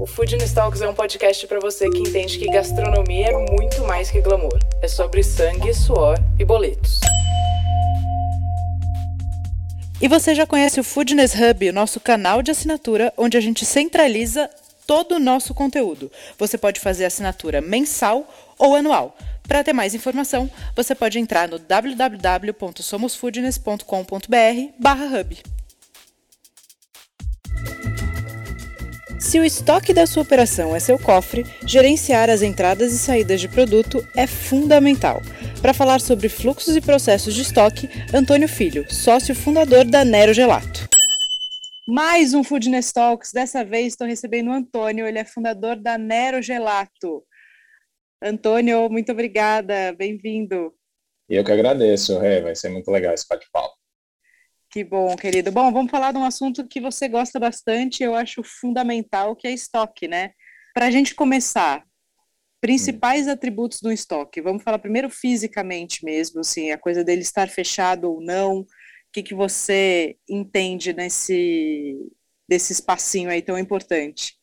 O Food Talks é um podcast para você que entende que gastronomia é muito mais que glamour. É sobre sangue, suor e boletos. E você já conhece o Foodness Hub, o nosso canal de assinatura, onde a gente centraliza todo o nosso conteúdo. Você pode fazer assinatura mensal ou anual. Para ter mais informação, você pode entrar no www.somosfoodness.com.br/hub. Se o estoque da sua operação é seu cofre, gerenciar as entradas e saídas de produto é fundamental. Para falar sobre fluxos e processos de estoque, Antônio Filho, sócio fundador da Nero Gelato. Mais um Foodness Talks. Dessa vez estou recebendo o Antônio, ele é fundador da Nero Gelato. Antônio, muito obrigada, bem-vindo. Eu que agradeço, Rê, vai ser muito legal esse bate-papo. Que bom, querido. Bom, vamos falar de um assunto que você gosta bastante, eu acho fundamental, que é estoque, né? Para a gente começar, principais hum. atributos do estoque. Vamos falar primeiro fisicamente mesmo, assim, a coisa dele estar fechado ou não. O que, que você entende nesse desse espacinho aí tão importante?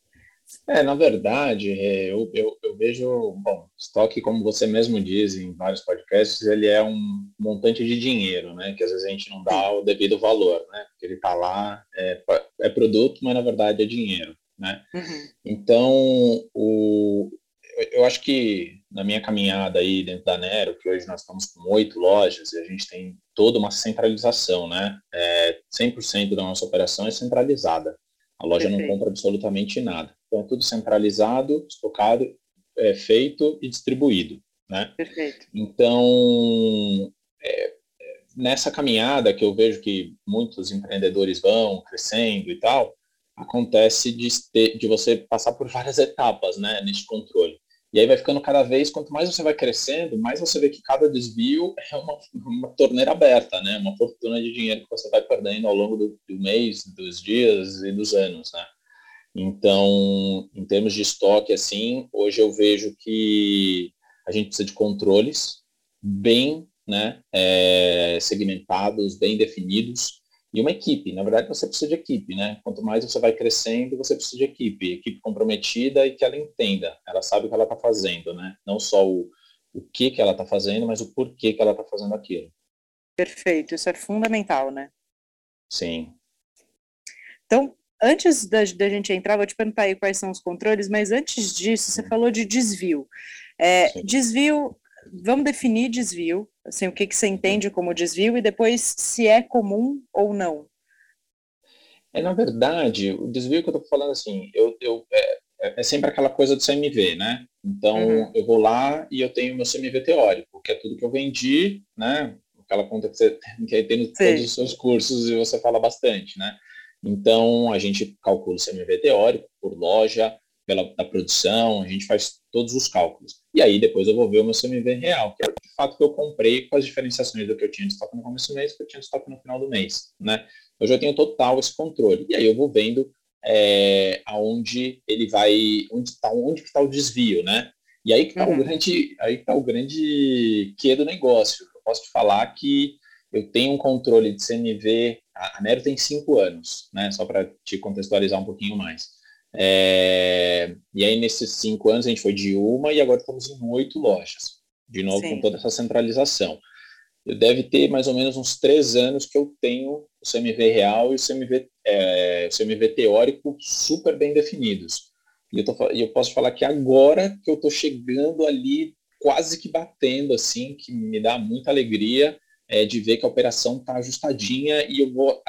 É, na verdade, é, eu, eu, eu, vejo, bom, estoque, como você mesmo diz em vários podcasts, ele é um montante de dinheiro, né? Que às vezes a gente não dá o devido valor, né? Porque ele está lá, é, é, produto, mas na verdade é dinheiro, né? Uhum. Então, o, eu acho que na minha caminhada aí dentro da Nero, que hoje nós estamos com oito lojas e a gente tem toda uma centralização, né? É, 100% da nossa operação é centralizada. A loja Perfeito. não compra absolutamente nada. Então, é tudo centralizado, estocado, é, feito e distribuído. Né? Perfeito. Então, é, nessa caminhada que eu vejo que muitos empreendedores vão crescendo e tal, acontece de, ter, de você passar por várias etapas né, nesse controle. E aí vai ficando cada vez, quanto mais você vai crescendo, mais você vê que cada desvio é uma, uma torneira aberta, né? Uma fortuna de dinheiro que você vai perdendo ao longo do, do mês, dos dias e dos anos, né? Então, em termos de estoque, assim, hoje eu vejo que a gente precisa de controles bem né, é, segmentados, bem definidos, e uma equipe. Na verdade, você precisa de equipe, né? Quanto mais você vai crescendo, você precisa de equipe. Equipe comprometida e que ela entenda, ela sabe o que ela está fazendo, né? Não só o, o que, que ela está fazendo, mas o porquê que ela está fazendo aquilo. Perfeito, isso é fundamental, né? Sim. Então, antes da, da, gente entrar, vou te perguntar aí quais são os controles, mas antes disso, você falou de desvio. É, desvio, vamos definir desvio, assim, o que, que você entende como desvio e depois se é comum ou não. É, na verdade, o desvio que eu estou falando, assim, eu, eu é, é, sempre aquela coisa do CMV, né? Então, uhum. eu vou lá e eu tenho meu CMV teórico, que é tudo que eu vendi, né? Aquela conta que você que tem nos todos os seus cursos e você fala bastante, né? Então, a gente calcula o CMV teórico por loja, pela da produção, a gente faz todos os cálculos. E aí, depois eu vou ver o meu CMV real, que é de fato que eu comprei com as diferenciações do que eu tinha de estoque no começo do mês e que eu tinha de estoque no final do mês, né? Hoje eu tenho total esse controle. E aí eu vou vendo é, aonde ele vai, onde está onde está o desvio, né? E aí que está uhum. o grande, aí tá o grande que do negócio. Eu posso te falar que eu tenho um controle de CMV a Nero tem cinco anos, né? Só para te contextualizar um pouquinho mais. É, e aí, nesses cinco anos, a gente foi de uma e agora estamos em oito lojas. De novo, Sim. com toda essa centralização. Eu deve ter mais ou menos uns três anos que eu tenho o CMV real e o CMV, é, o CMV teórico super bem definidos. E eu, tô, eu posso falar que agora que eu estou chegando ali, quase que batendo, assim, que me dá muita alegria, é, de ver que a operação está ajustadinha e eu vou.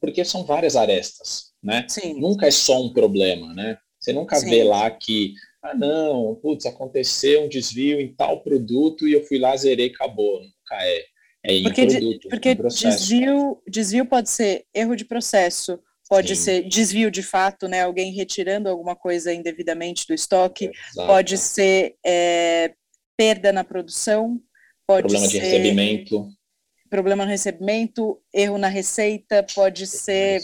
Porque são várias arestas, né? Sim. Nunca é só um problema, né? Você nunca Sim. vê lá que, ah, não, putz, aconteceu um desvio em tal produto e eu fui lá, zerei acabou. Nunca é. É em porque, produto, porque desvio, desvio pode ser erro de processo, pode Sim. ser desvio de fato, né? Alguém retirando alguma coisa indevidamente do estoque, Exato. pode ser é, perda na produção, pode problema ser... de recebimento. Problema no recebimento, erro na receita, pode ser,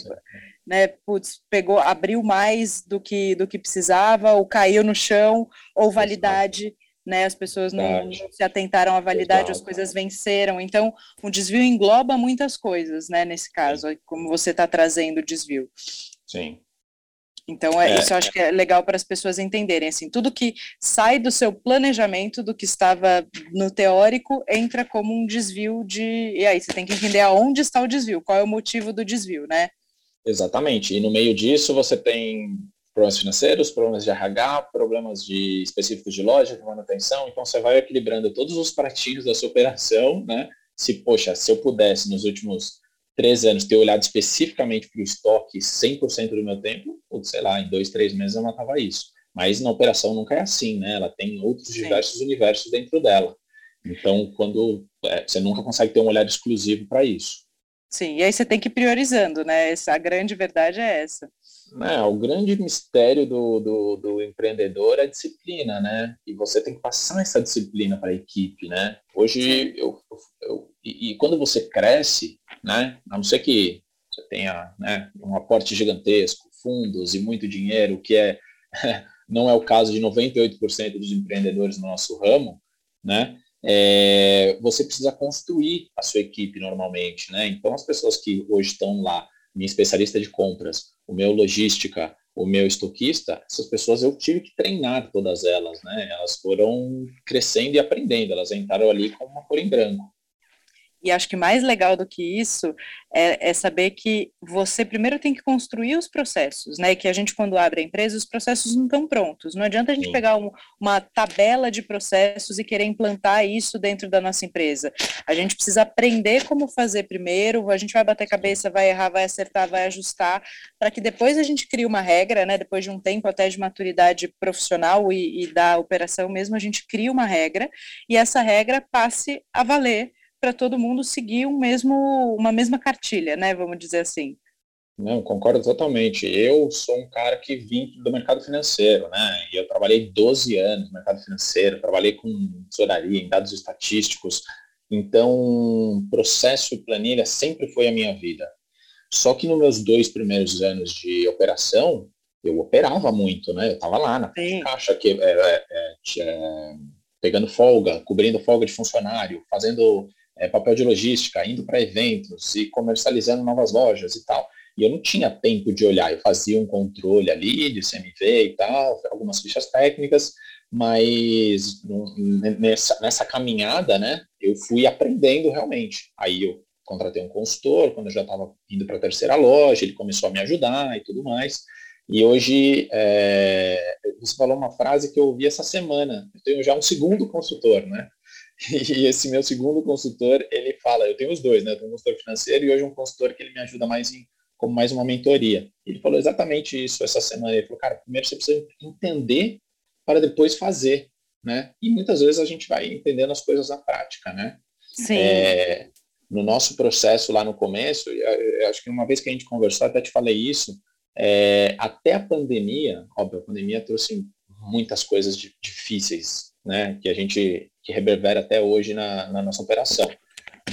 né, putz, pegou, abriu mais do que, do que precisava, ou caiu no chão, ou validade, né, as pessoas não, não, se atentaram à validade, as coisas venceram, então o desvio engloba muitas coisas, né, nesse caso, como você está trazendo o desvio. Sim. Então, é, é, isso eu acho que é legal para as pessoas entenderem. Assim, tudo que sai do seu planejamento, do que estava no teórico, entra como um desvio de. E aí, você tem que entender aonde está o desvio, qual é o motivo do desvio, né? Exatamente. E no meio disso, você tem problemas financeiros, problemas de RH, problemas de específicos de loja, de manutenção. Então, você vai equilibrando todos os pratinhos da sua operação, né? Se, poxa, se eu pudesse nos últimos três anos ter olhado especificamente para o estoque 100% do meu tempo, ou sei lá, em dois, três meses eu matava isso. Mas na operação nunca é assim, né? Ela tem outros Sim. diversos universos dentro dela. Então, quando é, você nunca consegue ter um olhar exclusivo para isso. Sim, e aí você tem que ir priorizando, né? Essa, a grande verdade é essa. É, o grande mistério do, do, do, empreendedor é a disciplina, né? E você tem que passar essa disciplina para a equipe, né? Hoje, eu, eu, e, e, quando você cresce, né? A não ser que você tenha né, um aporte gigantesco, fundos e muito dinheiro, que é não é o caso de 98% dos empreendedores no nosso ramo, né? É, você precisa construir a sua equipe normalmente, né? Então as pessoas que hoje estão lá, minha especialista de compras, o meu logística, o meu estoquista, essas pessoas eu tive que treinar todas elas, né? Elas foram crescendo e aprendendo, elas entraram ali como uma cor em branco. E acho que mais legal do que isso é, é, saber que você primeiro tem que construir os processos, né? Que a gente, quando abre a empresa, os processos não estão prontos. Não adianta a gente Sim. pegar um, uma tabela de processos e querer implantar isso dentro da nossa empresa. A gente precisa aprender como fazer primeiro, a gente vai bater cabeça, vai errar, vai acertar, vai ajustar, para que depois a gente crie uma regra, né? Depois de um tempo até de maturidade profissional e, e da operação mesmo, a gente cria uma regra e essa regra passe a valer para todo mundo seguir um mesmo, uma mesma cartilha, né? Vamos dizer assim. Não, concordo totalmente. Eu sou um cara que vim do mercado financeiro, né? E eu trabalhei 12 anos no mercado financeiro, trabalhei com tesouraria, em dados estatísticos. Então, processo e planilha sempre foi a minha vida. Só que nos meus dois primeiros anos de operação, eu operava muito, né? Eu estava lá na Sim. caixa, que, é, é, é, pegando folga, cobrindo folga de funcionário, fazendo é, papel de logística, indo para eventos e comercializando novas lojas e tal. E eu não tinha tempo de olhar, eu fazia um controle ali de CMV e tal, algumas fichas técnicas, mas nessa, nessa caminhada, né, eu fui aprendendo realmente. Aí eu contratei um consultor, quando eu já estava indo para a terceira loja, ele começou a me ajudar e tudo mais. E hoje, é, você falou uma frase que eu ouvi essa semana, eu tenho já um segundo consultor, né? E esse meu segundo consultor, ele fala, eu tenho os dois, né? Eu tenho um consultor financeiro e hoje um consultor que ele me ajuda mais em, como mais uma mentoria. Ele falou exatamente isso essa semana. Ele falou, cara, primeiro você precisa entender para depois fazer, né? E muitas vezes a gente vai entendendo as coisas na prática, né? Sim. É, no nosso processo lá no começo, eu acho que uma vez que a gente conversou, até te falei isso, é, até a pandemia, óbvio, a pandemia trouxe muitas coisas difíceis, né? Que a gente que reverbera até hoje na, na nossa operação.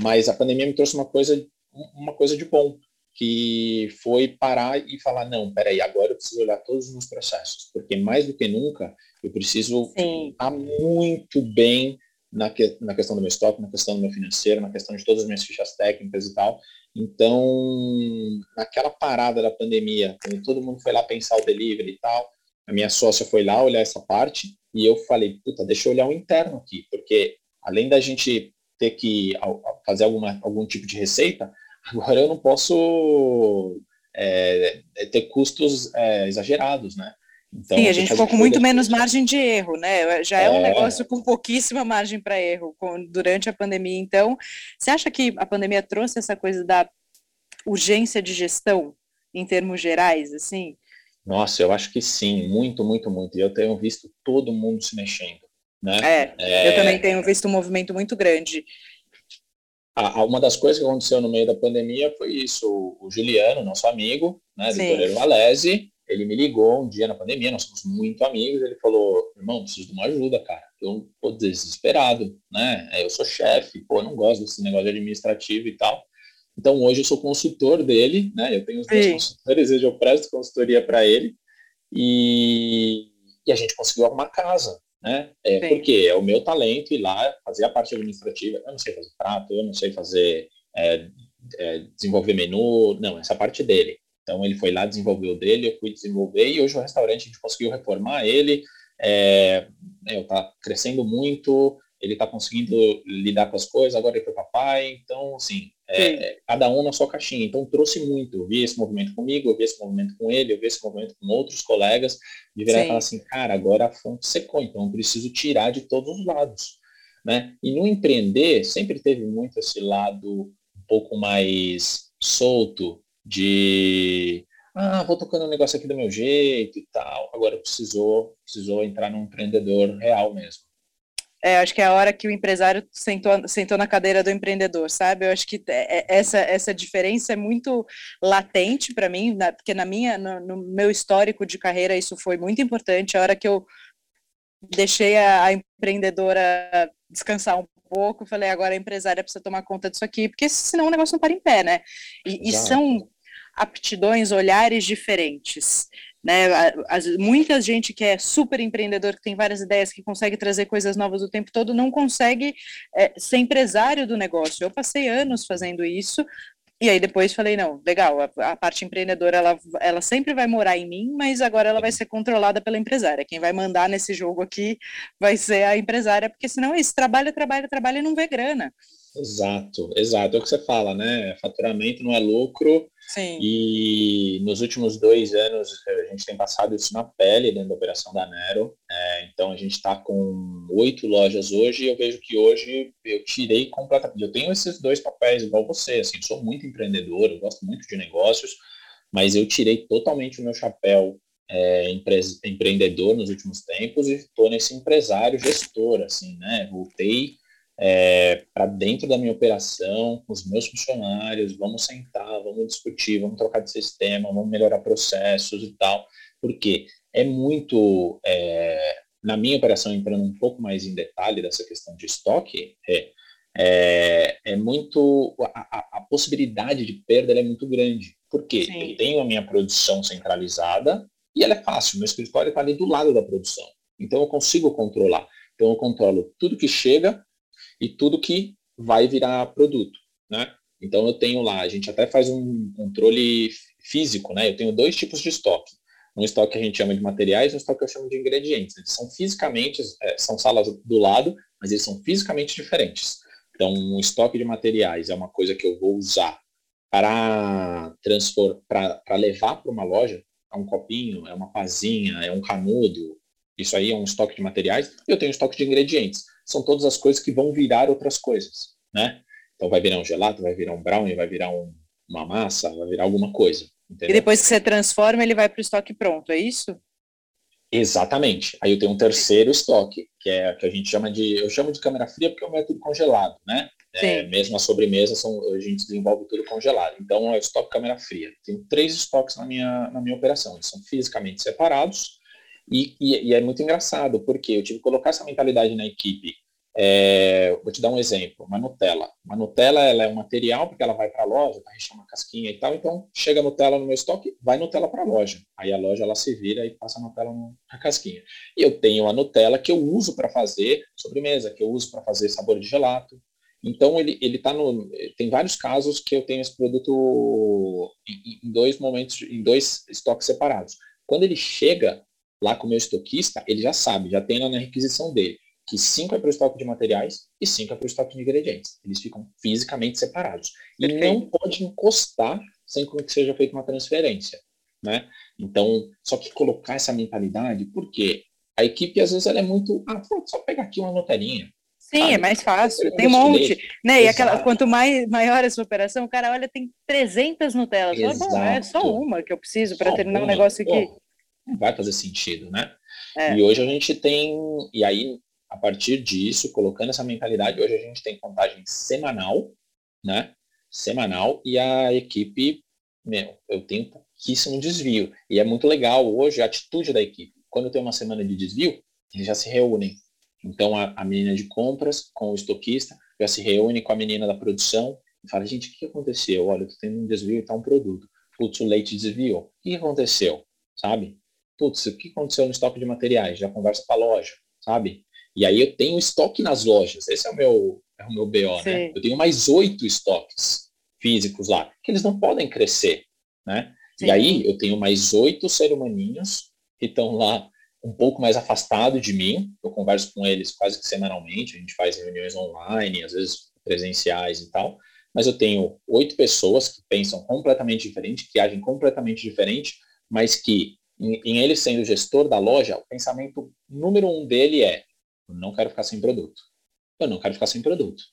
Mas a pandemia me trouxe uma coisa, uma coisa de bom, que foi parar e falar, não, peraí, agora eu preciso olhar todos os meus processos, porque mais do que nunca eu preciso Sim. estar muito bem na, que, na questão do meu estoque, na questão do meu financeiro, na questão de todas as minhas fichas técnicas e tal. Então, naquela parada da pandemia, quando todo mundo foi lá pensar o delivery e tal, a minha sócia foi lá olhar essa parte e eu falei, puta, deixa eu olhar o interno aqui, porque além da gente ter que fazer alguma, algum tipo de receita, agora eu não posso é, é, ter custos é, exagerados, né? Então, Sim, a gente ficou com muito menos margem de erro, né? Já é, é um negócio com pouquíssima margem para erro com, durante a pandemia. Então, você acha que a pandemia trouxe essa coisa da urgência de gestão em termos gerais, assim? Nossa, eu acho que sim, muito, muito, muito. E eu tenho visto todo mundo se mexendo. Né? É, é... eu também tenho visto um movimento muito grande. uma das coisas que aconteceu no meio da pandemia foi isso. O Juliano, nosso amigo, né, Vitor Valese, ele me ligou um dia na pandemia, nós somos muito amigos, ele falou, irmão, preciso de uma ajuda, cara. Eu tô desesperado, né? Eu sou chefe, pô, não gosto desse negócio administrativo e tal. Então hoje eu sou consultor dele, né? Eu tenho os dois consultores, hoje eu presto consultoria para ele e, e, a gente conseguiu arrumar casa, né? É, porque é o meu talento ir lá fazer a parte administrativa. Eu não sei fazer prato, eu não sei fazer é, é, desenvolver menu, não, essa parte dele. Então ele foi lá, desenvolveu dele, eu fui desenvolver e hoje o restaurante a gente conseguiu reformar ele, é, está crescendo muito, ele está conseguindo lidar com as coisas, agora ele foi papai, então assim, é, cada um na sua caixinha. Então trouxe muito, eu vi esse movimento comigo, eu vi esse movimento com ele, eu vi esse movimento com outros colegas, de virar Sim. e falar assim, cara, agora a fonte secou, então eu preciso tirar de todos os lados. Né? E no empreender sempre teve muito esse lado um pouco mais solto, de ah, vou tocando um negócio aqui do meu jeito e tal. Agora precisou, precisou entrar num empreendedor real mesmo. É, acho que é a hora que o empresário sentou, sentou na cadeira do empreendedor, sabe? Eu acho que é, é, essa, essa diferença é muito latente para mim, na, porque na minha, no, no, meu histórico de carreira isso foi muito importante. A hora que eu deixei a, a empreendedora descansar um pouco, falei, agora a empresária precisa tomar conta disso aqui, porque senão o negócio não para em pé, né? E, e são aptidões, olhares diferentes. Né? As, muita gente que é super empreendedor, que tem várias ideias, que consegue trazer coisas novas o tempo todo, não consegue é, ser empresário do negócio. Eu passei anos fazendo isso, e aí depois falei, não, legal, a, a, parte empreendedora, ela, ela sempre vai morar em mim, mas agora ela vai ser controlada pela empresária. Quem vai mandar nesse jogo aqui vai ser a empresária, porque senão é isso, trabalha, trabalha, trabalha e não vê grana. Exato, exato. É o que você fala, né? Faturamento não é lucro. Sim. E nos últimos dois anos a gente tem passado isso na pele dentro da operação da Nero. É, então a gente está com oito lojas hoje e eu vejo que hoje eu tirei completamente. Eu tenho esses dois papéis igual você, assim, sou muito empreendedor, eu gosto muito de negócios, mas eu tirei totalmente o meu chapéu é, empre empreendedor nos últimos tempos e estou nesse empresário gestor, assim, né? Voltei é, para dentro da minha operação, com os meus funcionários, vamos sentar, vamos discutir, vamos trocar de sistema, vamos melhorar processos e tal, porque é muito, é, na minha operação, entrando um pouco mais em detalhe dessa questão de estoque, é, é, é muito, a, a, possibilidade de perda é muito grande, porque Sim. eu tenho a minha produção centralizada e ela é fácil, meu escritório está ali do lado da produção, então eu consigo controlar, então eu controlo tudo que chega, e tudo que vai virar produto, né? Então eu tenho lá, a gente até faz um controle físico, né? Eu tenho dois tipos de estoque. Um estoque que a gente chama de materiais um estoque que eu chamo de ingredientes. Eles são fisicamente, é, são salas do lado, mas eles são fisicamente diferentes. Então, um estoque de materiais é uma coisa que eu vou usar para transformar, para levar para uma loja, é um copinho, é uma pazinha, é um canudo. Isso aí é um estoque de materiais. Eu tenho um estoque de ingredientes são todas as coisas que vão virar outras coisas, né? Então vai virar um gelato, vai virar um brownie, vai virar um, uma massa, vai virar alguma coisa. Entendeu? E depois que você transforma, ele vai para o estoque pronto, é isso? Exatamente. Aí eu tenho um terceiro estoque, que é que a gente chama de, eu chamo de câmera fria porque é um método congelado, né? É, mesmo a sobremesa são, a gente desenvolve tudo congelado. Então é o estoque câmera fria. Tenho três estoques na minha, na minha operação. Eles são fisicamente separados e, e, e, é muito engraçado, porque eu tive que colocar essa mentalidade na equipe. É, vou te dar um exemplo, uma Nutella. Uma Nutella ela é um material porque ela vai para a loja, vai rechear uma casquinha e tal, então chega Nutella no meu estoque, vai Nutella para a loja. Aí a loja ela se vira e passa a Nutella na casquinha. E eu tenho a Nutella que eu uso para fazer sobremesa, que eu uso para fazer sabor de gelato. Então ele ele tá no tem vários casos que eu tenho esse produto em, em dois momentos, em dois estoques separados. Quando ele chega lá com o meu estoquista, ele já sabe, já tem lá na requisição dele, que 5 é para o estoque de materiais e 5 é para o estoque de ingredientes. Eles ficam fisicamente separados. E Perfeito. não pode encostar sem que seja feita uma transferência. Né? Então, só que colocar essa mentalidade, porque a equipe às vezes ela é muito, ah, só pegar aqui uma notelinha. Sim, sabe? é mais fácil, tem um monte, né? E aquela, quanto mais maior essa operação, o cara olha, tem 300 Nutellas. Fala, é só uma que eu preciso para terminar o um negócio aqui. Não vai fazer sentido, né? É. E hoje a gente tem, e aí, a partir disso, colocando essa mentalidade, hoje a gente tem contagem semanal, né? Semanal, e a equipe, meu, eu tenho pouquíssimo desvio. E é muito legal hoje a atitude da equipe. Quando tem uma semana de desvio, eles já se reúnem. Então, a, a menina de compras com o estoquista já se reúne com a menina da produção e fala, gente, o que aconteceu? Olha, tu tem um desvio e tá um produto. Putz, o leite desviou. O que aconteceu? Sabe? Putz, o que aconteceu no estoque de materiais? Já conversa com a loja, sabe? E aí eu tenho estoque nas lojas. Esse é o meu, é o meu BO, né? Eu tenho mais oito estoques físicos lá, que eles não podem crescer, né? Sim. E aí eu tenho mais oito ser humaninhos que estão lá um pouco mais afastado de mim. Eu converso com eles quase que semanalmente. A gente faz reuniões online, às vezes presenciais e tal. Mas eu tenho oito pessoas que pensam completamente diferente, que agem completamente diferente, mas que em, em ele sendo gestor da loja, o pensamento número um dele é: eu não quero ficar sem produto. Eu não quero ficar sem produto.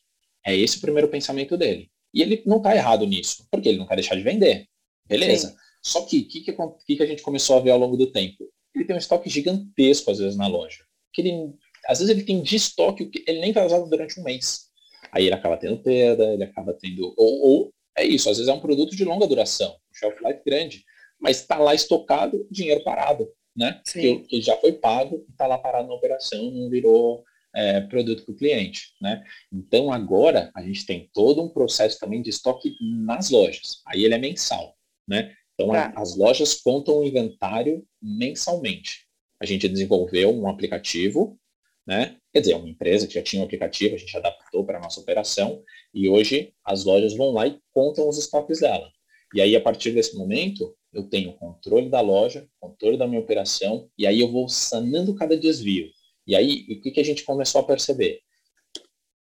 É esse o primeiro pensamento dele. E ele não está errado nisso, porque ele não quer deixar de vender. Beleza. Sim. Só que o que, que, que, a gente começou a ver ao longo do tempo? Ele tem um estoque gigantesco, às vezes, na loja. Que ele, às vezes ele tem de estoque que ele nem vai usar durante um mês. Aí ele acaba tendo perda, ele acaba tendo. Ou, ou é isso, às vezes é um produto de longa duração, um shelf life grande, mas está lá estocado, dinheiro parado, né? Que, que, já foi pago, está lá parado na operação, não virou é, produto para o cliente, né? Então agora a gente tem todo um processo também de estoque nas lojas. Aí ele é mensal, né? Então tá. a, as lojas contam o inventário mensalmente. A gente desenvolveu um aplicativo, né? Quer dizer, uma empresa que já tinha um aplicativo, a gente adaptou para a nossa operação e hoje as lojas vão lá e contam os estoques dela. E aí, a partir desse momento, eu tenho controle da loja, controle da minha operação, e aí eu vou sanando cada desvio. E aí, o que, que a gente começou a perceber?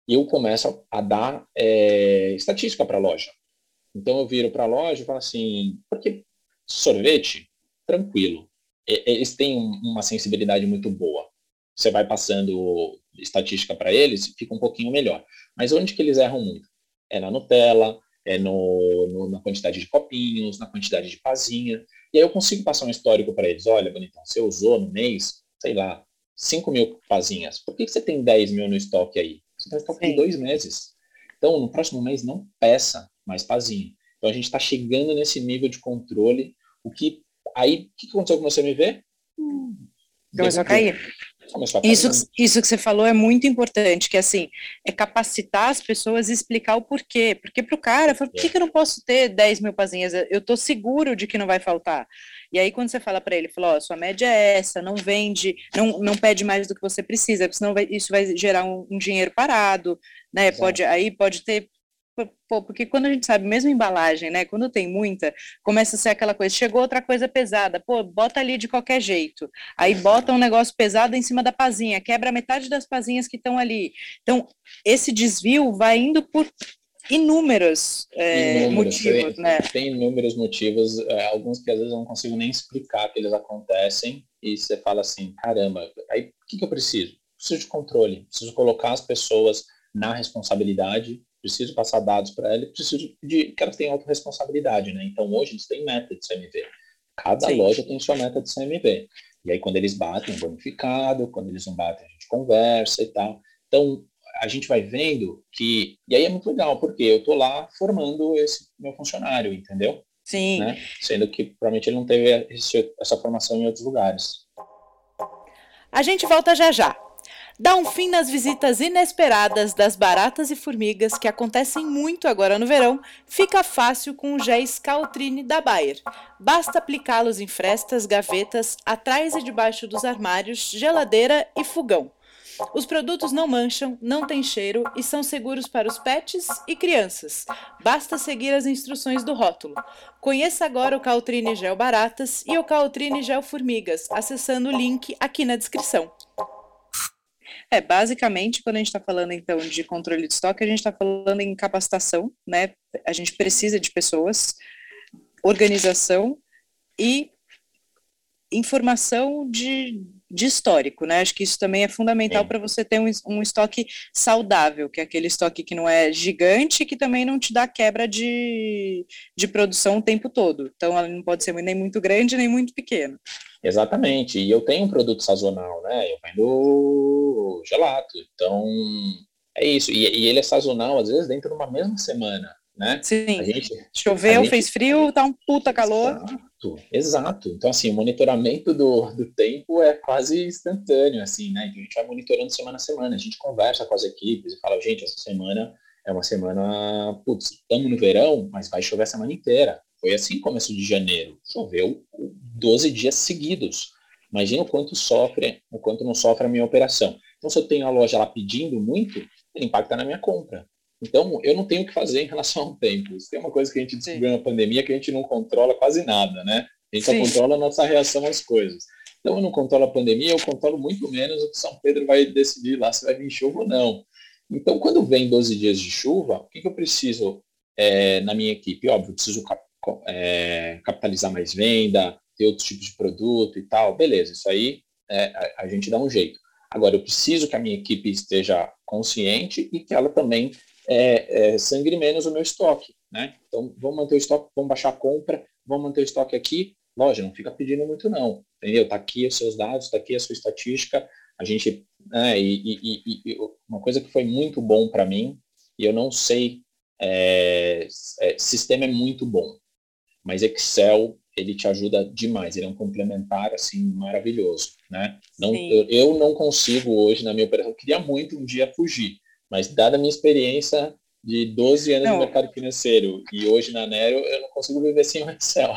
Eu começo a dar é, estatística para a loja. Então, eu viro para a loja e falo assim, porque sorvete, tranquilo. Eles têm uma sensibilidade muito boa. Você vai passando estatística para eles, fica um pouquinho melhor. Mas onde que eles erram muito? É na Nutella, é no, no, na quantidade de copinhos, na quantidade de pazinha. E aí eu consigo passar um histórico para eles. Olha, bonitão, você usou no mês, sei lá, 5 mil pazinhas. Por que, que você tem 10 mil no estoque aí? Você tem estoque de dois meses. Então, no próximo mês, não peça mais pazinho. Então, a gente está chegando nesse nível de controle. O que aí, o que aconteceu com você me ver? Hum, Começou a cair. Isso, isso que você falou é muito importante, que assim, é capacitar as pessoas e explicar o porquê. Porque para o cara, por que, que eu não posso ter 10 mil pazinhas? Eu estou seguro de que não vai faltar. E aí, quando você fala para ele, fala, ó, sua média é essa, não vende, não, não pede mais do que você precisa, porque senão vai, isso vai gerar um, um dinheiro parado, né? Pode, aí pode ter Pô, porque quando a gente sabe, mesmo embalagem, né? Quando tem muita, começa a ser aquela coisa, chegou outra coisa pesada, pô, bota ali de qualquer jeito. Aí bota um negócio pesado em cima da pazinha, quebra metade das pazinhas que estão ali. Então, esse desvio vai indo por inúmeros, é, inúmeros motivos, tem, né? Tem inúmeros motivos, é, alguns que às vezes eu não consigo nem explicar que eles acontecem, e você fala assim, caramba, aí o que, que eu preciso? Preciso de controle, preciso colocar as pessoas na responsabilidade preciso passar dados para ela, preciso de que elas tenham autorresponsabilidade, né? Então, hoje eles têm meta de CMV. Cada Sim. loja tem sua meta de CMV. E aí, quando eles batem, é bonificado, quando eles não batem, a gente conversa e tal. Então, a gente vai vendo que... E aí é muito legal, porque eu tô lá formando esse meu funcionário, entendeu? Sim. Né? Sendo que, provavelmente, ele não teve esse, essa formação em outros lugares. A gente volta já já. Dá um fim nas visitas inesperadas das baratas e formigas que acontecem muito agora no verão, fica fácil com o géis Caltrine da Bayer. Basta aplicá-los em frestas, gavetas, atrás e debaixo dos armários, geladeira e fogão. Os produtos não mancham, não têm cheiro e são seguros para os pets e crianças. Basta seguir as instruções do rótulo. Conheça agora o Caltrine Gel Baratas e o Caltrine Gel Formigas, acessando o link aqui na descrição. É, basicamente, quando a gente está falando, então, de controle de estoque, a gente está falando em capacitação, né? A gente precisa de pessoas, organização e informação de, de histórico, né? Acho que isso também é fundamental para você ter um, um estoque saudável, que é aquele estoque que não é gigante, que também não te dá quebra de, de produção o tempo todo. Então, ela não pode ser nem muito grande, nem muito pequena. Exatamente. E eu tenho um produto sazonal, né? Eu vendo gelato. Então, é isso. E, e, ele é sazonal, às vezes, dentro de uma mesma semana, né? Sim. A gente, Choveu, a gente... fez frio, tá um puta calor. Exato, exato. Então, assim, o monitoramento do, do tempo é quase instantâneo, assim, né? A gente vai monitorando semana a semana, a gente conversa com as equipes e fala, gente, essa semana é uma semana, putz, estamos no verão, mas vai chover a semana inteira. Foi assim começo de janeiro. Choveu 12 dias seguidos. Imagina o quanto sofre, o quanto não sofre a minha operação. Então, se eu tenho a loja lá pedindo muito, ele impacta na minha compra. Então, eu não tenho o que fazer em relação ao tempo. Isso é uma coisa que a gente descobriu Sim. na pandemia que a gente não controla quase nada, né? A gente Sim. só controla a nossa reação às coisas. Então, eu não controlo a pandemia, eu controlo muito menos o que São Pedro vai decidir lá se vai vir chuva ou não. Então, quando vem 12 dias de chuva, o que, que eu preciso é, na minha equipe? Óbvio, eu preciso cap é, capitalizar mais venda, ter outros tipos de produto e tal. Beleza, isso aí é, a, a gente dá um jeito. Agora, eu preciso que a minha equipe esteja consciente e que ela também é, é, sangre menos o meu estoque. Né? Então, vamos manter o estoque, vamos baixar a compra, vamos manter o estoque aqui. Loja, não fica pedindo muito não, entendeu? Está aqui os seus dados, está aqui a sua estatística. A gente, né, e, e, e, uma coisa que foi muito bom para mim, e eu não sei, é, é, sistema é muito bom, mas Excel ele te ajuda demais, ele é um complementar assim maravilhoso, né? Não, eu, eu, não consigo hoje na minha operação, eu queria muito um dia fugir, mas dada a minha experiência de 12 anos não. no mercado financeiro e hoje na Nero, eu não consigo viver sem o Excel.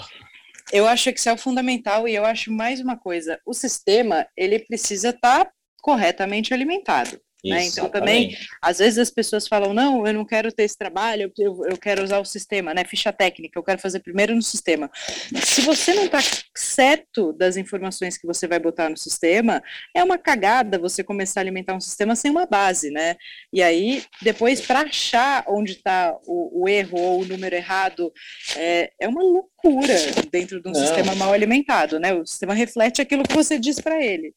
Eu acho Excel fundamental e eu acho mais uma coisa, o sistema, ele precisa estar tá corretamente alimentado. Né? Então também, às vezes as pessoas falam, não, eu não quero ter esse trabalho, eu, eu quero usar o sistema, né? Ficha técnica, eu quero fazer primeiro no sistema. Se você não está certo das informações que você vai botar no sistema, é uma cagada você começar a alimentar um sistema sem uma base, né? E aí, depois, para achar onde está o, o, erro ou o número errado, é, é uma loucura dentro de um não. sistema mal alimentado, né? O sistema reflete aquilo que você diz para ele.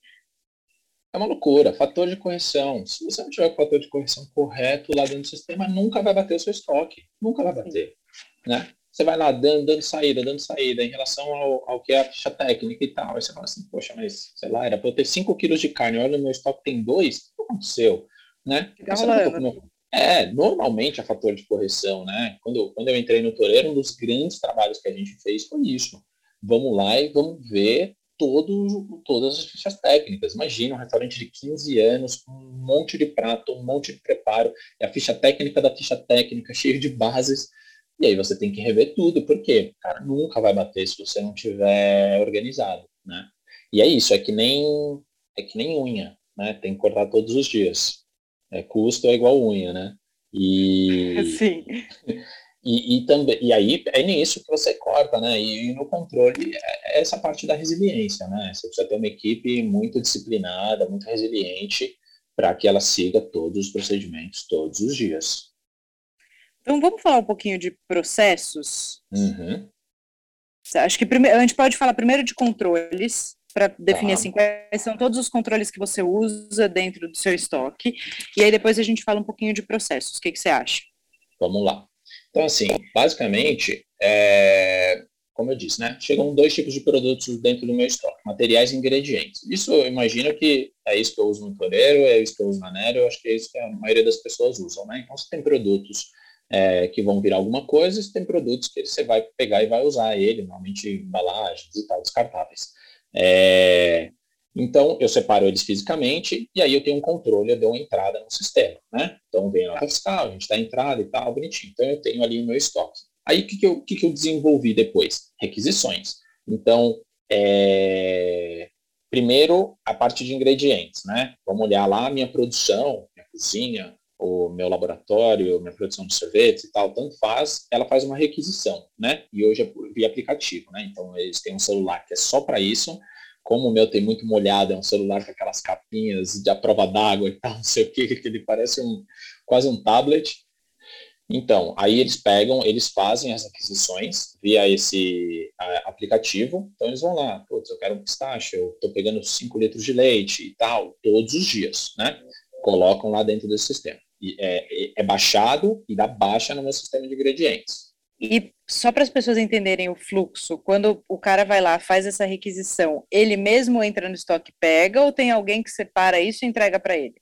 É uma loucura. Fator de correção. Se você não tiver o fator de correção correto lá dentro do sistema, nunca vai bater o seu estoque. Nunca vai bater. Né? Você vai lá dando, dando saída, dando saída em relação ao, ao que é a ficha técnica e tal. Aí você fala assim, poxa, mas sei lá, era para eu ter 5 quilos de carne, olha, o meu estoque tem 2, o que aconteceu? Né? É, normalmente é fator de correção, né? Quando, quando eu entrei no Toreiro, um dos grandes trabalhos que a gente fez foi isso. Vamos lá e vamos ver todo, todas as fichas técnicas. Imagina um restaurante de 15 anos, com um monte de prato, um monte de preparo, e a ficha técnica da ficha técnica, cheio de bases. E aí você tem que rever tudo, porque cara nunca vai bater se você não tiver organizado, né? E é isso, é que nem é que nem unha, né? Tem que cortar todos os dias. É custo é igual unha, né? E Sim. E, e, também, e aí é nisso que você corta, né? E, e, no controle é, é essa parte da resiliência, né? Você precisa ter uma equipe muito disciplinada, muito resiliente, para que ela siga todos os procedimentos todos os dias. Então vamos falar um pouquinho de processos. Uhum. Acho que primeiro, a gente pode falar primeiro de controles, para definir tá. assim quais são todos os controles que você usa dentro do seu estoque. E aí depois a gente fala um pouquinho de processos. O que, que você acha? Vamos lá. Então, assim, basicamente, é, como eu disse, né? Chegam dois tipos de produtos dentro do meu estoque, materiais e ingredientes. Isso eu imagino que é isso que eu uso no Toreiro, é isso que eu uso na Nero, eu acho que é isso que a maioria das pessoas usam, né? Então, você tem produtos é, que vão virar alguma coisa, você tem produtos que você vai pegar e vai usar ele, normalmente embalagens e tal, descartáveis. É, então, eu separo eles fisicamente e aí eu tenho um controle, eu dou uma entrada no sistema, né? Então, vem a nota fiscal, a gente dá entrada e tal, bonitinho. Então, eu tenho ali o meu estoque. Aí, o que, que, eu, que, que eu desenvolvi depois? Requisições. Então, é... primeiro, a parte de ingredientes, né? Vamos olhar lá a minha produção, minha cozinha, o meu laboratório, minha produção de sorvetes e tal, tanto faz, ela faz uma requisição, né? E hoje é via aplicativo, né? Então, eles têm um celular que é só para isso, como o meu tem muito molhado, é um celular com aquelas capinhas de prova d'água e tal, não sei o que, que ele parece um, quase um tablet. Então, aí eles pegam, eles fazem as aquisições via esse a, aplicativo. Então, eles vão lá, putz, eu quero um pistache, eu estou pegando 5 litros de leite e tal, todos os dias, né? Colocam lá dentro desse sistema. E é, é baixado e dá baixa no meu sistema de ingredientes. E só para as pessoas entenderem o fluxo, quando o cara vai lá, faz essa requisição, ele mesmo entra no estoque pega ou tem alguém que separa isso e entrega para ele?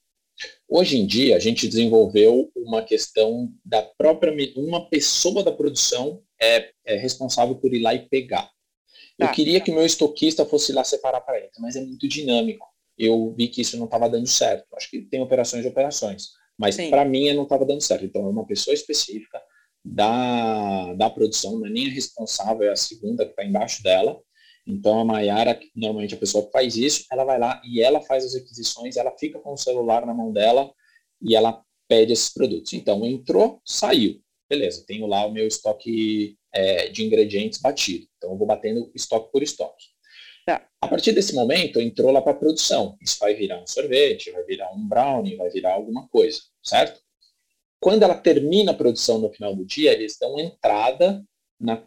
Hoje em dia, a gente desenvolveu uma questão da própria. Uma pessoa da produção é, é responsável por ir lá e pegar. Tá. Eu queria que o meu estoquista fosse lá separar para eles, mas é muito dinâmico. Eu vi que isso não estava dando certo. Acho que tem operações e operações, mas para mim não estava dando certo. Então, é uma pessoa específica da, da produção, não é nem a responsável, é a segunda que está embaixo dela. Então, a Mayara, normalmente a pessoa que faz isso, ela vai lá e ela faz as requisições, ela fica com o celular na mão dela e ela pede esses produtos. Então, entrou, saiu. Beleza, tenho lá o meu estoque é, de ingredientes batido. Então, eu vou batendo estoque por estoque. Tá. A partir desse momento, entrou lá para a produção. Isso vai virar um sorvete, vai virar um brownie, vai virar alguma coisa, certo? Quando ela termina a produção no final do dia, eles dão entrada na,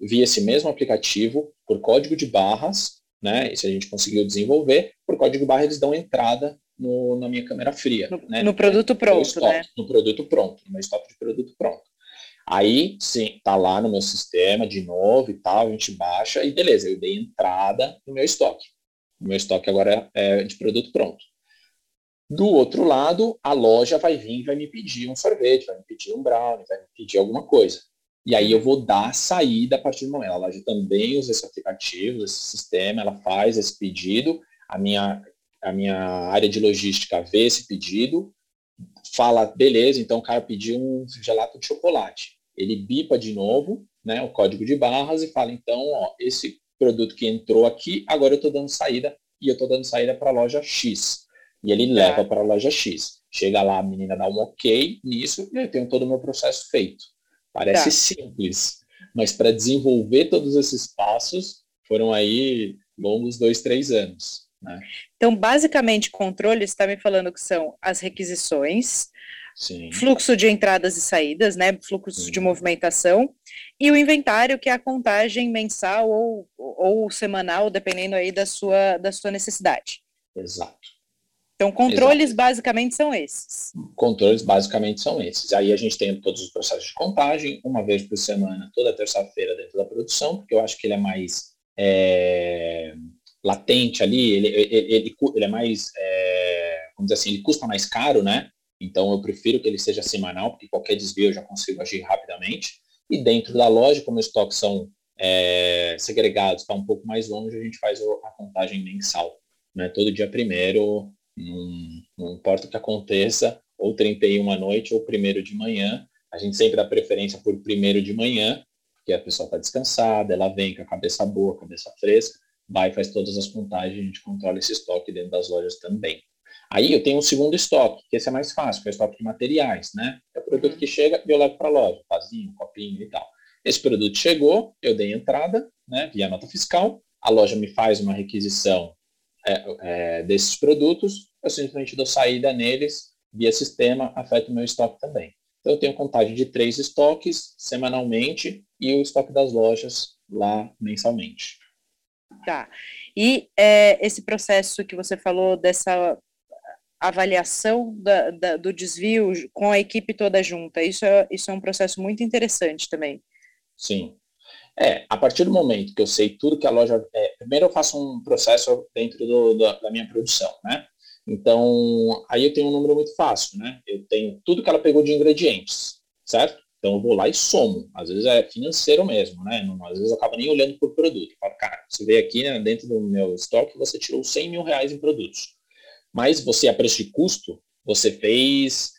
via esse mesmo aplicativo por código de barras, né? E se a gente conseguiu desenvolver, por código de barra eles dão entrada no, na minha câmera fria. No, né? no produto pronto, no estoque, né? No produto pronto, no meu estoque de produto pronto. Aí, sim, tá lá no meu sistema de novo e tal, a gente baixa e beleza, eu dei entrada no meu estoque. O meu estoque agora é de produto pronto. Do outro lado, a loja vai vir e vai me pedir um sorvete, vai me pedir um brownie, vai me pedir alguma coisa. E aí eu vou dar saída a partir do momento. A loja também usa esse aplicativo, esse sistema, ela faz esse pedido, a minha, a minha área de logística vê esse pedido, fala, beleza, então o cara pediu um gelato de chocolate ele bipa de novo né, o código de barras e fala, então, ó, esse produto que entrou aqui, agora eu estou dando saída e eu estou dando saída para a loja X. E ele é. leva para a loja X. Chega lá, a menina dá um ok nisso e eu tenho todo o meu processo feito. Parece tá. simples, mas para desenvolver todos esses passos foram aí longos dois, três anos. Né? Então, basicamente, controle está me falando que são as requisições, Sim. fluxo de entradas e saídas, né, fluxo Sim. de movimentação, e o inventário, que é a contagem mensal ou, ou semanal, dependendo aí da sua, da sua necessidade. Exato. Então, controles Exato. basicamente são esses. Controles basicamente são esses. Aí a gente tem todos os processos de contagem, uma vez por semana, toda terça-feira dentro da produção, porque eu acho que ele é mais é, latente ali, ele, ele, ele, ele é mais, é, vamos dizer assim, ele custa mais caro, né? Então, eu prefiro que ele seja semanal, porque qualquer desvio eu já consigo agir rapidamente. E dentro da loja, como os estoques são é, segregados, está um pouco mais longe, a gente faz a contagem mensal. Né? Todo dia primeiro, não, não importa o que aconteça, ou 31 à noite ou primeiro de manhã, a gente sempre dá preferência por primeiro de manhã, porque a pessoa está descansada, ela vem com a cabeça boa, cabeça fresca, vai faz todas as contagens, a gente controla esse estoque dentro das lojas também. Aí eu tenho um segundo estoque, que esse é mais fácil, que é o estoque de materiais, né? É o produto uhum. que chega e eu levo para a loja, vasinho, copinho e tal. Esse produto chegou, eu dei entrada, né, via nota fiscal, a loja me faz uma requisição é, é, desses produtos, eu simplesmente dou saída neles via sistema, afeta o meu estoque também. Então eu tenho contagem de três estoques semanalmente e o estoque das lojas lá mensalmente. Tá. E é, esse processo que você falou dessa avaliação da, da, do desvio com a equipe toda junta. Isso é, isso é um processo muito interessante também. Sim. É, a partir do momento que eu sei tudo que a loja. É, primeiro eu faço um processo dentro do, do, da minha produção, né? Então, aí eu tenho um número muito fácil, né? Eu tenho tudo que ela pegou de ingredientes, certo? Então eu vou lá e somo. Às vezes é financeiro mesmo, né? Não, às vezes eu acabo nem olhando por produto. Eu falo, cara, você veio aqui né, dentro do meu estoque, você tirou 100 mil reais em produtos. Mas você, a preço de custo, você fez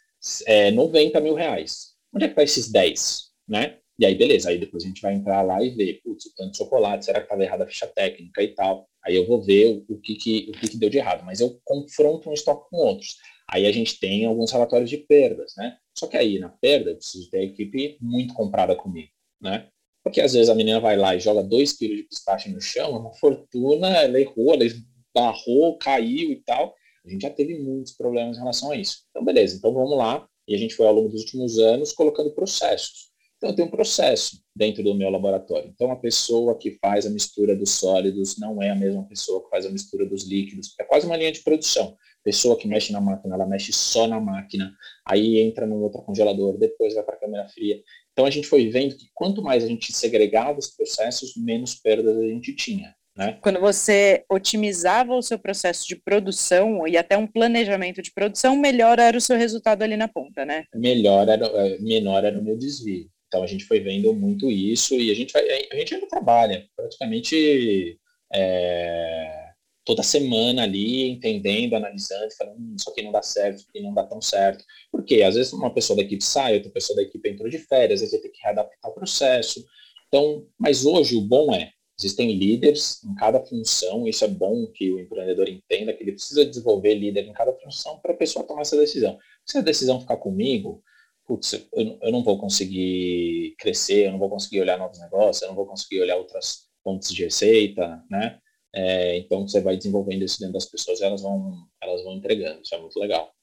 é, 90 mil reais. Onde é que está esses 10? Né? E aí, beleza, aí depois a gente vai entrar lá e ver, putz, tanto de chocolate, será que estava errada a ficha técnica e tal? Aí eu vou ver o, o, que, que, o que, que deu de errado, mas eu confronto um estoque com outros. Aí a gente tem alguns relatórios de perdas, né? Só que aí, na perda, eu preciso ter a equipe muito comprada comigo, né? Porque às vezes a menina vai lá e joga 2 quilos de pistache no chão, é uma fortuna, ela errou, ela esbarrou, caiu e tal. A gente já teve muitos problemas em relação a isso. Então, beleza, então vamos lá. E a gente foi ao longo dos últimos anos colocando processos. Então, eu tenho um processo dentro do meu laboratório. Então, a pessoa que faz a mistura dos sólidos não é a mesma pessoa que faz a mistura dos líquidos. É quase uma linha de produção. Pessoa que mexe na máquina, ela mexe só na máquina, aí entra num outro congelador, depois vai para a câmera fria. Então, a gente foi vendo que quanto mais a gente segregava os processos, menos perdas a gente tinha. Né? Quando você otimizava o seu processo de produção e até um planejamento de produção, melhor era o seu resultado ali na ponta, né? Melhor era, é, menor era o meu desvio. Então a gente foi vendo muito isso e a gente, vai, a gente ainda trabalha praticamente é, toda semana ali, entendendo, analisando, falando, hum, isso aqui não dá certo, isso aqui não dá tão certo. Porque às vezes uma pessoa da equipe sai, outra pessoa da equipe entrou de férias, às vezes ter que readaptar o processo. Então, mas hoje o bom é, existem líderes em cada função, isso é bom que o empreendedor entenda que ele precisa desenvolver líder em cada função para a pessoa tomar essa decisão. Se a decisão ficar comigo, putz, eu, eu não vou conseguir crescer, eu não vou conseguir olhar novos negócios, eu não vou conseguir olhar outras fontes de receita, né? É, então você vai desenvolvendo isso dentro das pessoas, elas vão, elas vão entregando. Isso é muito legal.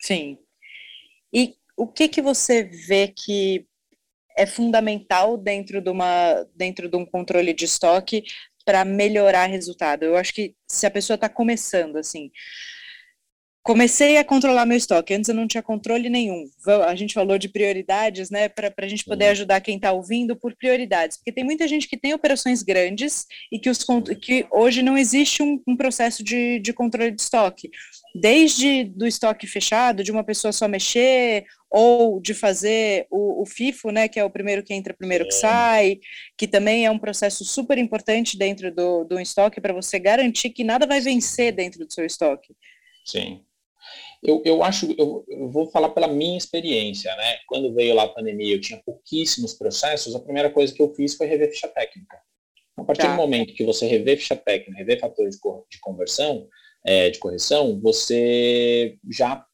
Sim. E o que que você vê que é fundamental dentro de uma, dentro de um controle de estoque para melhorar resultado? Eu acho que se a pessoa está começando assim, comecei a controlar meu estoque. Antes eu não tinha controle nenhum. A gente falou de prioridades, né? Para a gente poder ajudar quem está ouvindo por prioridades. Porque tem muita gente que tem operações grandes e que, os, que hoje não existe um, um processo de, de controle de estoque. Desde do estoque fechado, de uma pessoa só mexer, ou de fazer o, o, FIFO, né, que é o primeiro que entra, primeiro que sai, que também é um processo super importante dentro do, do estoque para você garantir que nada vai vencer dentro do seu estoque. Sim. Eu, eu acho, eu, eu, vou falar pela minha experiência, né? Quando veio lá a pandemia, eu tinha pouquíssimos processos, a primeira coisa que eu fiz foi rever ficha técnica. A partir tá. do momento que você rever ficha técnica, rever fatores de conversão, é, de correção, você já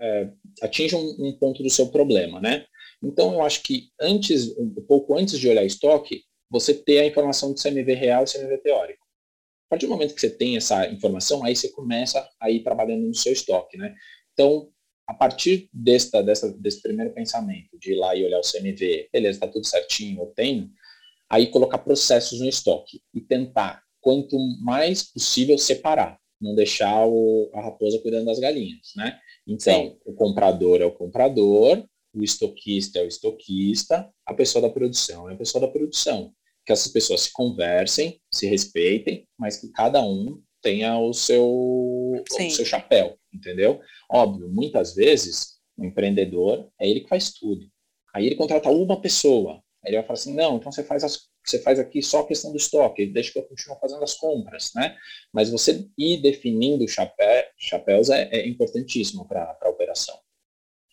é, atinge um, um, ponto do seu problema, né? Então, eu acho que antes, um pouco antes de olhar estoque, você ter a informação de CMV real e CMV teórico. A partir do momento que você tem essa informação, aí você começa a ir trabalhando no seu estoque, né? Então, a partir desta, dessa, desse primeiro pensamento, de ir lá e olhar o CMV, beleza, está tudo certinho, eu tenho, aí colocar processos no estoque e tentar, quanto mais possível, separar, não deixar o, a raposa cuidando das galinhas, né? Então, Sim. o comprador é o comprador, o estoquista é o estoquista, a pessoa da produção é a pessoa da produção que essas pessoas se conversem, se respeitem, mas que cada um tenha o seu, o seu chapéu, entendeu? Óbvio, muitas vezes o empreendedor é ele que faz tudo. Aí ele contrata uma pessoa, aí ele vai falar assim, não, então você faz as, você faz aqui só a questão do estoque, deixa que eu continue fazendo as compras, né? Mas você ir definindo chapéu, chapéus é, é importantíssimo para a operação.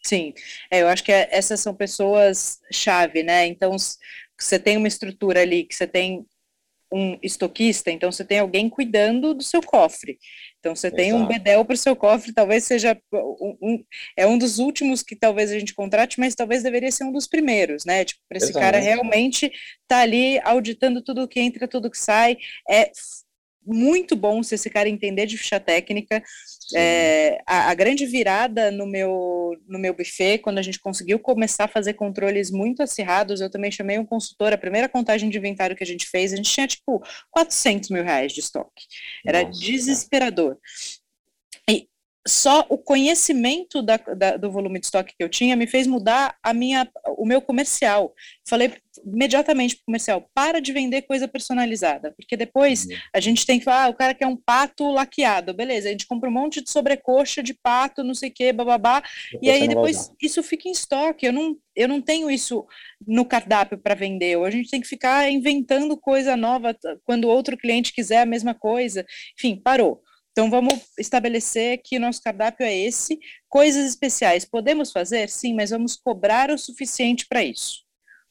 Sim, é, eu acho que é, essas são pessoas chave, né? Então, você tem uma estrutura ali, que você tem um estoquista, então você tem alguém cuidando do seu cofre. Então você Exato. tem um bedel para o seu cofre, talvez seja um, um, é um dos últimos que talvez a gente contrate, mas talvez deveria ser um dos primeiros, né? Tipo, para esse Exato. cara realmente tá ali auditando tudo que entra, tudo que sai, é muito bom se esse cara entender de ficha técnica. É, a, a, grande virada no meu, no meu buffet, quando a gente conseguiu começar a fazer controles muito acirrados, eu também chamei um consultor, a primeira contagem de inventário que a gente fez, a gente tinha tipo 400 mil reais de estoque. Era Nossa, desesperador. Só o conhecimento da, da, do volume de estoque que eu tinha me fez mudar a minha, o meu comercial. Falei imediatamente para o comercial, para de vender coisa personalizada, porque depois uhum. a gente tem que falar, ah, o cara quer um pato laqueado, beleza, a gente compra um monte de sobrecoxa de pato, não sei o que, bababá, e aí depois isso fica em estoque, eu não, eu não tenho isso no cardápio para vender, ou a gente tem que ficar inventando coisa nova quando outro cliente quiser a mesma coisa, enfim, parou. Então, vamos estabelecer que o nosso cardápio é esse. Coisas especiais podemos fazer? Sim, mas vamos cobrar o suficiente para isso.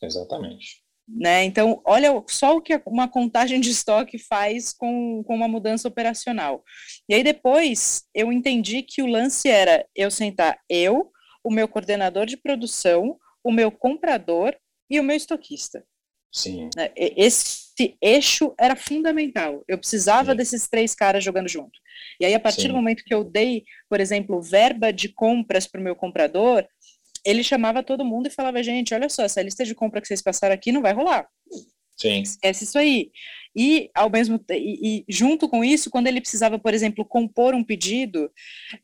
Exatamente. Né? Então, olha só o que uma contagem de estoque faz com, com uma mudança operacional. E aí, depois, eu entendi que o lance era eu sentar eu, o meu coordenador de produção, o meu comprador e o meu estoquista. Sim. Né? Esse eixo era fundamental. Eu precisava Sim. desses três caras jogando junto. E aí, a partir Sim. do momento que eu dei, por exemplo, verba de compras para o meu comprador, ele chamava todo mundo e falava, gente, olha só, essa lista de compra que vocês passaram aqui não vai rolar. Sim. Esquece isso aí. E, ao mesmo e, e junto com isso, quando ele precisava, por exemplo, compor um pedido,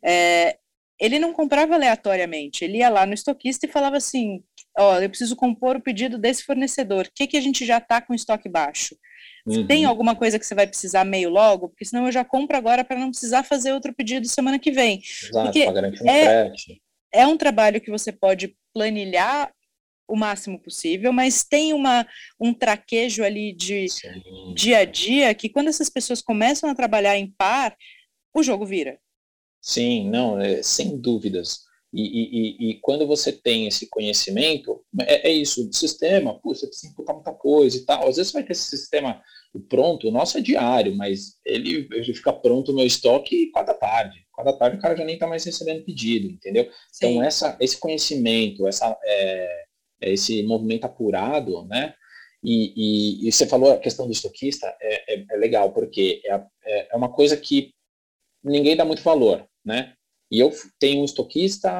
é, ele não comprava aleatoriamente, ele ia lá no estoquista e falava assim, ó, eu preciso compor o pedido desse fornecedor, o que, que a gente já está com estoque baixo? Uhum. Tem alguma coisa que você vai precisar meio logo? Porque senão eu já compro agora para não precisar fazer outro pedido semana que vem. Exato, um é, é um trabalho que você pode planilhar o máximo possível, mas tem uma, um traquejo ali de Sim. dia a dia que quando essas pessoas começam a trabalhar em par, o jogo vira. Sim, não, é, sem dúvidas. E, e, e, quando você tem esse conhecimento, é, é isso, do sistema, pô, você precisa imputar muita coisa e tal. Às vezes você vai ter esse sistema pronto, o nosso é diário, mas ele, ele fica pronto o meu estoque quatro da tarde. Quatro da tarde o cara já nem está mais recebendo pedido, entendeu? Então, Sim. Então, essa, esse conhecimento, essa, é, é, esse movimento apurado, né? E, e, e, você falou a questão do estoquista, é, é, é legal, porque é, é, é uma coisa que ninguém dá muito valor, né? E eu tenho um estoquista,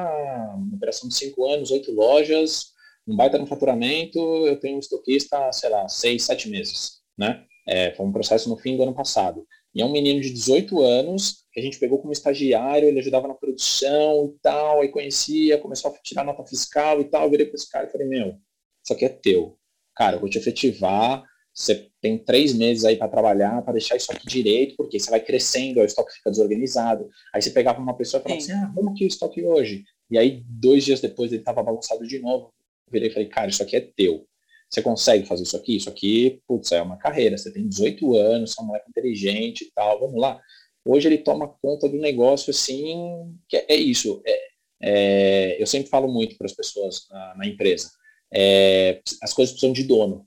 operação de cinco anos, oito lojas, um baita no faturamento, eu tenho um estoquista, sei lá, seis, sete meses, né? É, foi um processo no fim do ano passado. E é um menino de 18 anos, que a gente pegou como estagiário, ele ajudava na produção e tal, aí conhecia, começou a tirar nota fiscal e tal, eu virei para esse cara e falei, meu, isso aqui é teu. Cara, eu vou te efetivar, você tem três meses aí para trabalhar, para deixar isso aqui direito, porque você vai crescendo, o estoque fica desorganizado. Aí você pegava uma pessoa e falava Sim. assim, ah, vamos aqui o estoque hoje. E aí, dois dias depois, ele estava bagunçado de novo. Eu virei e falei, cara, isso aqui é teu. Você consegue fazer isso aqui? Isso aqui, putz, é uma carreira. Você tem 18 anos, você é um moleque inteligente e tal, vamos lá. Hoje ele toma conta do negócio, assim, que é, é isso. É, é, eu sempre falo muito para as pessoas na, na empresa. É, as coisas precisam de dono.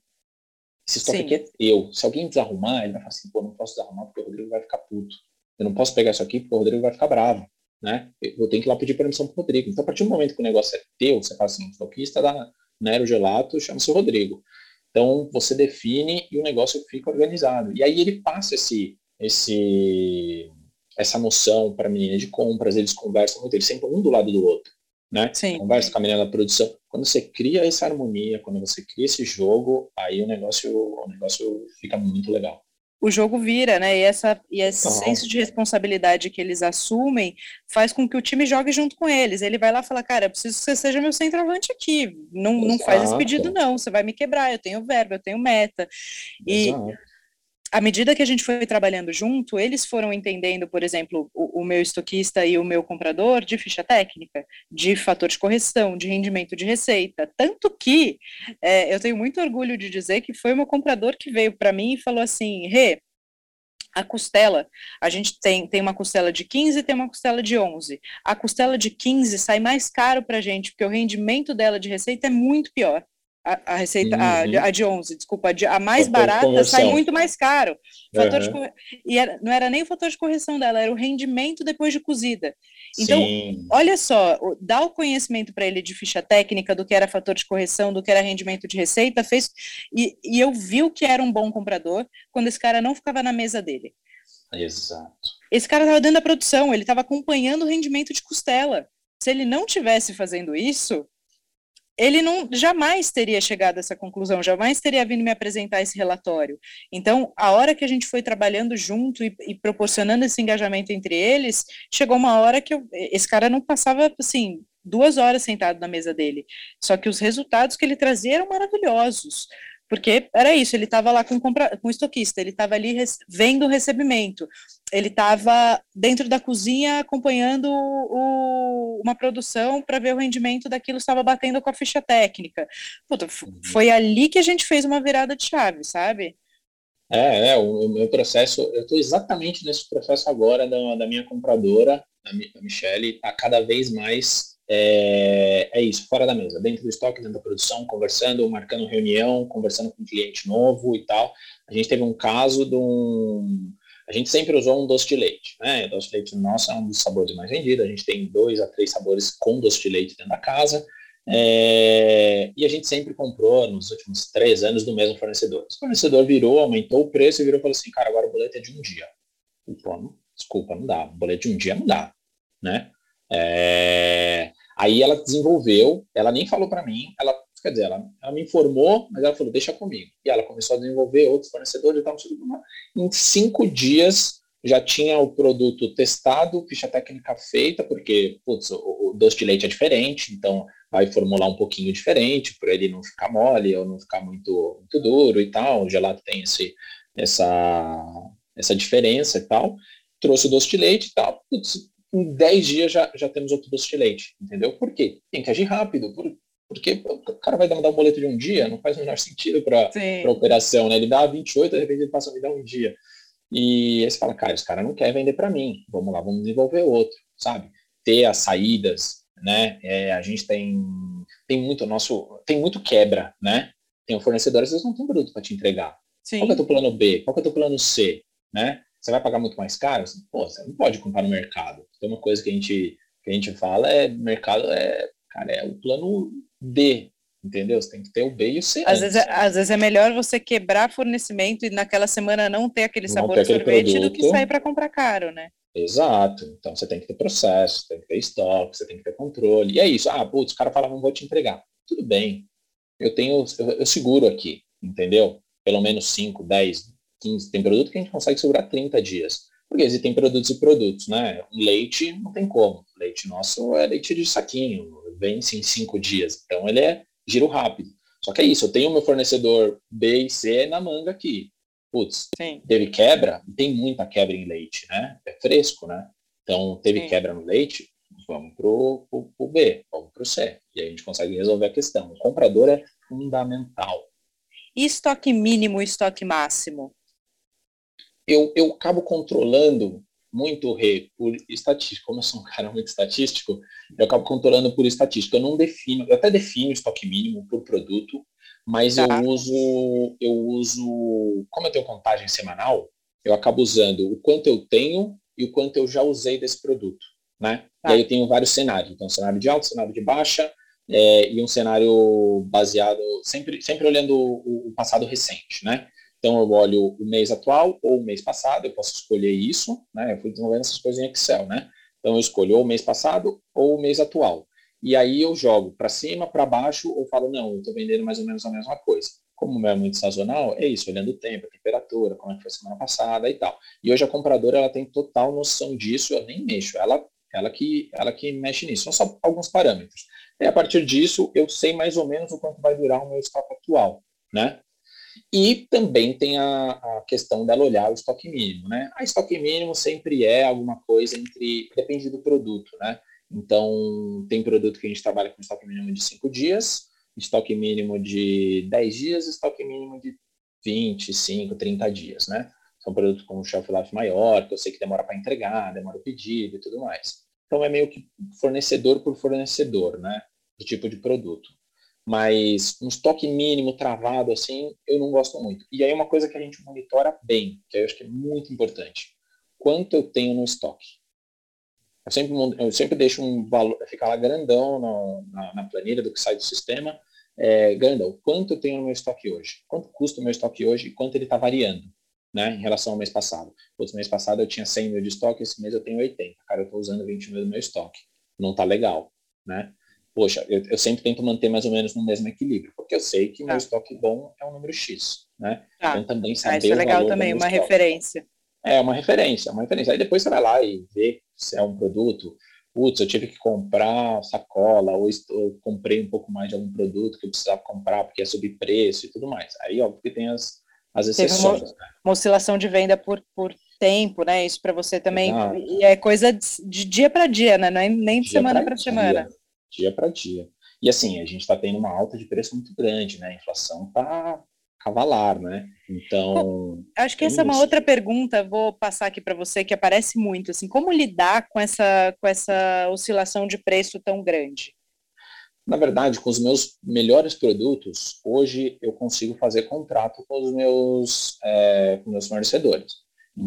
Esse estoque aqui é teu. Se alguém desarrumar, ele vai falar assim, pô, não posso desarrumar porque o Rodrigo vai ficar puto. Eu não posso pegar isso aqui porque o Rodrigo vai ficar bravo. Né? Eu tenho que ir lá pedir permissão para o Rodrigo. Então, a partir do momento que o negócio é teu, você fala assim, o estoquista da Nero Gelato chama-se Rodrigo. Então, você define e o negócio fica organizado. E aí ele passa esse, esse, essa noção para a menina de compras, eles conversam muito, eles sentam um do lado do outro né? Sim. Conversa com a menina da produção. Quando você cria essa harmonia, quando você cria esse jogo, aí o negócio, o negócio fica muito legal. O jogo vira, né? E, essa, e esse uhum. senso de responsabilidade que eles assumem faz com que o time jogue junto com eles. Ele vai lá e fala, cara, eu preciso que você seja meu centroavante aqui. Não, não faz esse pedido, não. Você vai me quebrar, eu tenho verbo, eu tenho meta. E Exato à medida que a gente foi trabalhando junto, eles foram entendendo, por exemplo, o, o, meu estoquista e o meu comprador de ficha técnica, de fator de correção, de rendimento de receita. Tanto que é, eu tenho muito orgulho de dizer que foi o meu comprador que veio para mim e falou assim: Rê, a costela, a gente tem, tem uma costela de 15 e tem uma costela de 11. A costela de 15 sai mais caro para a gente, porque o rendimento dela de receita é muito pior. A, a receita, uhum. a, a, de 11, desculpa, a, de, a mais fator barata sai muito mais caro. Fator uhum. de, e era, não era nem o fator de correção dela, era o rendimento depois de cozida. Então, Sim. olha só, dá o conhecimento para ele de ficha técnica do que era fator de correção, do que era rendimento de receita, fez e, e eu vi o que era um bom comprador quando esse cara não ficava na mesa dele. Exato. Esse cara estava dentro da produção, ele estava acompanhando o rendimento de costela. Se ele não tivesse fazendo isso, ele não jamais teria chegado a essa conclusão, jamais teria vindo me apresentar esse relatório. Então, a hora que a gente foi trabalhando junto e, e proporcionando esse engajamento entre eles, chegou uma hora que eu, esse cara não passava assim duas horas sentado na mesa dele. Só que os resultados que ele trazia eram maravilhosos. Porque era isso, ele estava lá com, compra, com o estoquista, ele estava ali vendo o recebimento, ele estava dentro da cozinha acompanhando o, uma produção para ver o rendimento daquilo, estava batendo com a ficha técnica. Puta, uhum. foi ali que a gente fez uma virada de chave, sabe? É, é o, meu processo, eu estou exatamente nesse processo agora da, da minha compradora, a Michelle, está cada vez mais é, é, isso, fora da mesa, dentro do estoque, dentro da produção, conversando, marcando reunião, conversando com um cliente novo e tal. A gente teve um caso de um. A gente sempre usou um doce de leite, né? O doce de leite nosso é um dos sabores mais vendidos. A gente tem dois a três sabores com doce de leite dentro da casa. É, e a gente sempre comprou nos últimos três anos do mesmo fornecedor. O fornecedor virou, aumentou o preço e virou e falou assim, cara, agora o boleto é de um dia. E, pô, desculpa, não dá. O boleto de um dia não dá, né? É, Aí ela desenvolveu, ela nem falou para mim, ela, quer dizer, ela, ela, me informou, mas ela falou, deixa comigo. E ela começou a desenvolver outros fornecedores e tal. Em cinco dias já tinha o produto testado, ficha técnica feita, porque putz, o, o doce de leite é diferente, então vai formular um pouquinho diferente, para ele não ficar mole ou não ficar muito, muito duro e tal. O gelato tem esse, essa, essa diferença e tal. Trouxe o doce de leite e tal. Putz, em 10 dias já, já temos outro doce de leite, entendeu? Por quê? Tem que agir rápido, por, Porque o cara vai mandar um boleto de um dia, não faz o menor sentido para a operação, né? Ele dá 28, de repente ele passa a me dar um dia. E aí você fala, cara, esse cara não quer vender para mim, vamos lá, vamos desenvolver outro, sabe? Ter as saídas, né? É, a gente tem, tem muito nosso, tem muito quebra, né? Tem um fornecedor, às vezes não tem produto para te entregar. Sim. Qual é o teu plano B? Qual é o teu plano C? Né? Você vai pagar muito mais caro? Pô, você não pode comprar no mercado. Então, uma coisa que a gente, que a gente fala é, mercado é, cara, é o plano D, entendeu? Você tem que ter o B e o C. Às, vezes, é, às vezes é melhor você quebrar fornecimento e naquela semana não ter aquele não sabor de sorvete produto. do que sair para comprar caro, né? Exato. Então você tem que ter processo, tem que ter estoque, você tem que ter controle. E é isso. Ah, putz, o cara fala, não vou te entregar. Tudo bem. Eu tenho, eu, eu seguro aqui, entendeu? Pelo menos 5, 10, 15. Tem produto que a gente consegue segurar 30 dias. Porque existem produtos e produtos, né? Leite não tem como. Leite nosso é leite de saquinho, vence em cinco dias. Então ele é giro rápido. Só que é isso, eu tenho meu fornecedor B e C na manga aqui. Putz, Sim. teve quebra, tem muita quebra em leite, né? É fresco, né? Então teve Sim. quebra no leite, vamos pro, pro, pro B, vamos pro C. E aí a gente consegue resolver a questão. O comprador é fundamental. E estoque mínimo e estoque máximo? Eu, eu acabo controlando muito re, por estatística. Como eu sou um cara muito estatístico, eu acabo controlando por estatística. Eu não defino, eu até defino estoque mínimo por produto, mas tá. eu uso, eu uso, como eu tenho contagem semanal, eu acabo usando o quanto eu tenho e o quanto eu já usei desse produto, né? Tá. E aí eu tenho vários cenários. Então, cenário de alta, cenário de baixa, é, e um cenário baseado, sempre, sempre olhando o, o passado recente, né? Então, eu olho o mês atual ou o mês passado, eu posso escolher isso, né? Eu fui desenvolvendo essas coisas em Excel, né? Então, eu escolho ou o mês passado ou o mês atual. E aí eu jogo para cima, para baixo, ou falo, não, eu estou vendendo mais ou menos a mesma coisa. Como não é muito sazonal, é isso, olhando o tempo, a temperatura, como é que foi semana passada e tal. E hoje a compradora, ela tem total noção disso, eu nem mexo, ela, ela, que, ela que mexe nisso. São só alguns parâmetros. E a partir disso, eu sei mais ou menos o quanto vai durar o meu estoque atual, né? E também tem a, a, questão dela olhar o estoque mínimo, né? A estoque mínimo sempre é alguma coisa entre. depende do produto, né? Então, tem produto que a gente trabalha com estoque mínimo de 5 dias, estoque mínimo de 10 dias, estoque mínimo de 25, 30 dias, né? São produtos com shelf life maior, que eu sei que demora para entregar, demora o pedido e tudo mais. Então, é meio que fornecedor por fornecedor, né? Do tipo de produto mas um estoque mínimo travado assim, eu não gosto muito. E aí uma coisa que a gente monitora bem, que eu acho que é muito importante, quanto eu tenho no estoque. Eu sempre, eu sempre deixo um valor, ficar lá grandão no, na, na, planilha do que sai do sistema, é, grandão, quanto eu tenho no meu estoque hoje? Quanto custa o meu estoque hoje e quanto ele está variando, né, em relação ao mês passado? Outro mês passado eu tinha 100 mil de estoque, esse mês eu tenho 80. Cara, eu estou usando 20 mil do meu estoque. Não está legal, né? Poxa, eu, eu, sempre tento manter mais ou menos no mesmo equilíbrio, porque eu sei que tá. meu estoque bom é um número X, né? Tá. Então também saber ah, isso é legal também, uma estoque. referência. É, uma referência, uma referência. Aí depois você vai lá e vê se é um produto, putz, eu tive que comprar sacola, ou eu comprei um pouco mais de algum produto que eu precisava comprar porque é subpreço e tudo mais. Aí, óbvio que tem as, as exceções. Uma, né? uma, oscilação de venda por, por tempo, né? Isso para você também. Exato. E é coisa de, de dia para dia, né? Não é nem de dia semana para semana dia para dia. E assim, a gente está tendo uma alta de preço muito grande, né? A inflação está cavalar, né? Então. acho que essa é uma outra pergunta, vou passar aqui para você, que aparece muito, assim, como lidar com essa, com essa oscilação de preço tão grande? Na verdade, com os meus melhores produtos, hoje eu consigo fazer contrato com os meus, é, com meus fornecedores.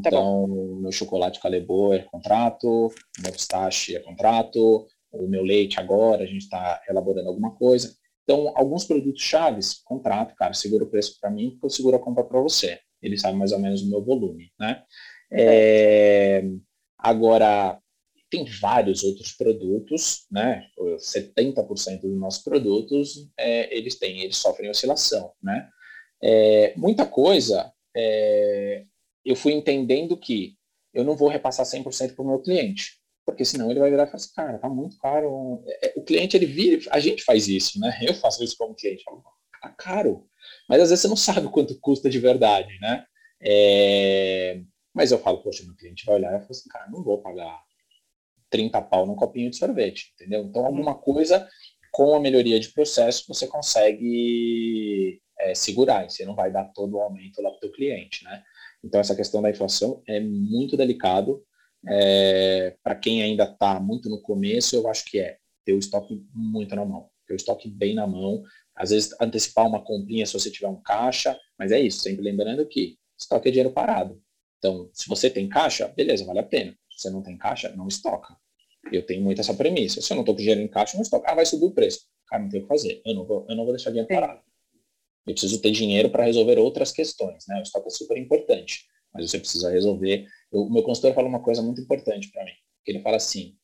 Tá então, tá meu chocolate Calebo é contrato, meu pistache é contrato, o meu leite agora, a gente está elaborando alguma coisa. Então, alguns produtos chaves, contrato, cara, segura o preço para mim, porque eu seguro a compra para você. Ele sabe mais ou menos o meu volume, né? É, agora, tem vários outros produtos, né? 70% dos nossos produtos, é, eles têm, eles sofrem oscilação, né? É, muita coisa, é, eu fui entendendo que eu não vou repassar 100% para o meu cliente porque senão ele vai virar e falar assim, cara, tá muito caro. É, o cliente, ele vira, a gente faz isso, né? Eu faço isso como cliente, falo, tá caro. Mas às vezes você não sabe quanto custa de verdade, né? É... Mas eu falo, poxa, meu cliente vai olhar e falar assim, cara, não vou pagar 30 pau num copinho de sorvete, entendeu? Então alguma coisa com a melhoria de processo, você consegue é, segurar, você não vai dar todo o aumento lá para o teu cliente, né? Então, essa questão da inflação é muito delicado. É, para quem ainda está muito no começo, eu acho que é ter o estoque muito na mão, ter o estoque bem na mão. Às vezes, antecipar uma comprinha se você tiver um caixa, mas é isso, sempre lembrando que estoque é dinheiro parado. Então, se você tem caixa, beleza, vale a pena. Se você não tem caixa, não estoca. Eu tenho muito essa premissa. Se eu não estou com dinheiro em caixa, não estoca. Ah, vai subir o preço. Cara, não tem o que fazer. Eu não vou, eu não vou deixar dinheiro parado. Eu preciso ter dinheiro para resolver outras questões, né? O estoque é super importante, mas você precisa resolver. o meu consultor fala uma coisa muito importante para mim. Ele fala assim: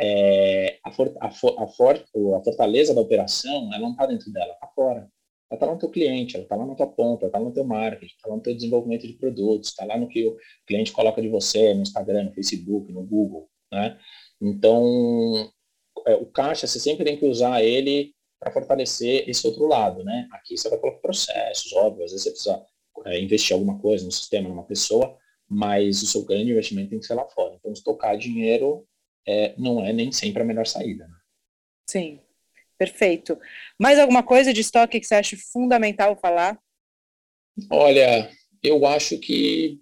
é, a, for, a, for, a, for, a, fortaleza da operação, ela não está dentro dela, está fora. Ela está lá no teu cliente, ela está lá na tua ponta, ela está no teu marketing, está lá no teu desenvolvimento de produtos, está lá no que o cliente coloca de você no Instagram, no Facebook, no Google, né? Então, é, o caixa, você sempre tem que usar ele para fortalecer esse outro lado, né? Aqui você vai colocar processos, óbvio, às vezes você precisa é, investir alguma coisa no sistema, numa pessoa, mas o seu grande investimento tem que ser lá fora. Então, estocar dinheiro é, não é nem sempre a melhor saída. Né? Sim, perfeito. Mais alguma coisa de estoque que você acha fundamental falar? Olha, eu acho que,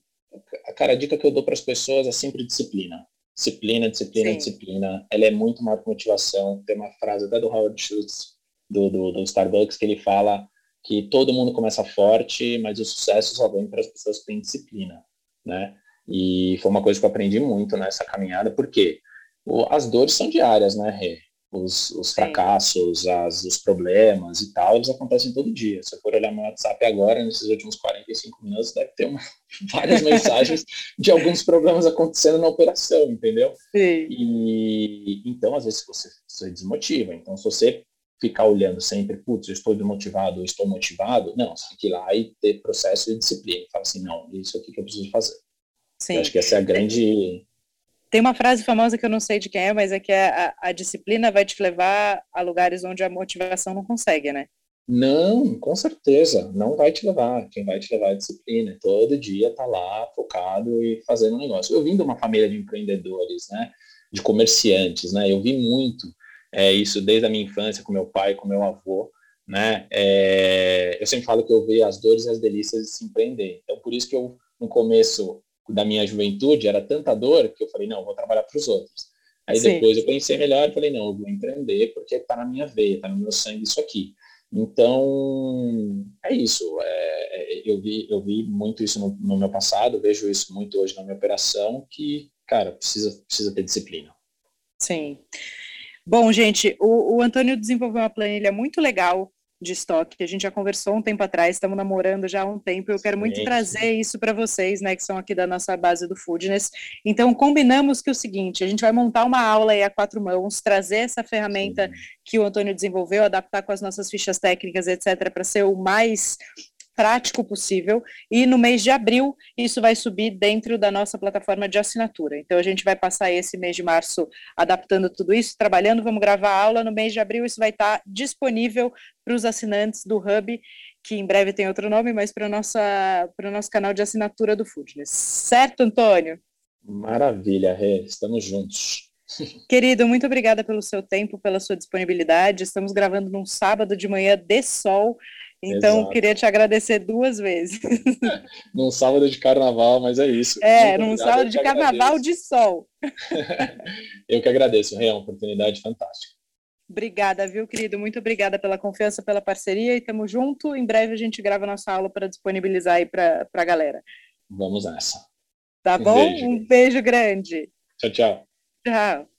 cara, a dica que eu dou para as pessoas é sempre disciplina. Disciplina, disciplina, Sim. disciplina. Ela é muito maior que motivação. Tem uma frase até do Howard Schultz, do, do, do Starbucks, que ele fala que todo mundo começa forte, mas o sucesso só vem para as pessoas que têm disciplina, né? E foi uma coisa que eu aprendi muito nessa caminhada, porque as dores são diárias, né, Rê? Os, os fracassos, as, os problemas e tal, eles acontecem todo dia. Se eu for olhar meu WhatsApp agora, nesses últimos 45 minutos, deve ter uma, várias mensagens de alguns problemas acontecendo na operação, entendeu? Sim. E então, às vezes, você, você desmotiva. Então, se você ficar olhando sempre, putz, eu estou desmotivado, eu estou motivado, não, você tem que ir lá e ter processo de disciplina. Fala assim, não, isso aqui que eu preciso fazer. Sim. Eu acho que essa é a grande tem uma frase famosa que eu não sei de quem é, mas é que a, a, disciplina vai te levar a lugares onde a motivação não consegue, né? Não, com certeza, não vai te levar. Quem vai te levar é a disciplina. Todo dia tá lá focado e fazendo um negócio. Eu vim de uma família de empreendedores, né? De comerciantes, né? Eu vi muito é, isso desde a minha infância com meu pai, com meu avô, né? É, eu sempre falo que eu vi as dores e as delícias de se empreender. Então, por isso que eu, no começo, da minha juventude era tanta dor que eu falei, não, vou trabalhar para os outros. Aí Sim. depois eu pensei melhor e falei, não, eu vou empreender porque está na minha veia, está no meu sangue isso aqui. Então, é isso. É, é, eu, vi, eu vi muito isso no, no, meu passado, vejo isso muito hoje na minha operação, que, cara, precisa, precisa ter disciplina. Sim. Bom, gente, o, o Antônio desenvolveu uma planilha muito legal de estoque, que a gente já conversou um tempo atrás, estamos namorando já há um tempo, eu quero muito trazer isso para vocês, né, que são aqui da nossa base do Foodness. Então, combinamos que é o seguinte, a gente vai montar uma aula aí a quatro mãos, trazer essa ferramenta Sim. que o Antônio desenvolveu, adaptar com as nossas fichas técnicas, etc., para ser o mais prático possível. E no mês de abril, isso vai subir dentro da nossa plataforma de assinatura. Então, a gente vai passar esse mês de março adaptando tudo isso, trabalhando, vamos gravar a aula. No mês de abril, isso vai estar disponível para os assinantes do Hub, que em breve tem outro nome, mas para o nosso canal de assinatura do Foodness. Certo, Antônio? Maravilha, Rê. Estamos juntos. Querido, muito obrigada pelo seu tempo, pela sua disponibilidade. Estamos gravando num sábado de manhã de sol. Então, Exato. queria te agradecer duas vezes. num sábado de carnaval, mas é isso. É, Muito num sábado de carnaval agradeço. de sol. eu que agradeço, é uma oportunidade fantástica. Obrigada, viu, querido? Muito obrigada pela confiança, pela parceria e estamos junto. Em breve a gente grava nossa aula para disponibilizar aí para a galera. Vamos nessa. Tá um bom? Beijo. Um beijo grande. Tchau, tchau. Tchau.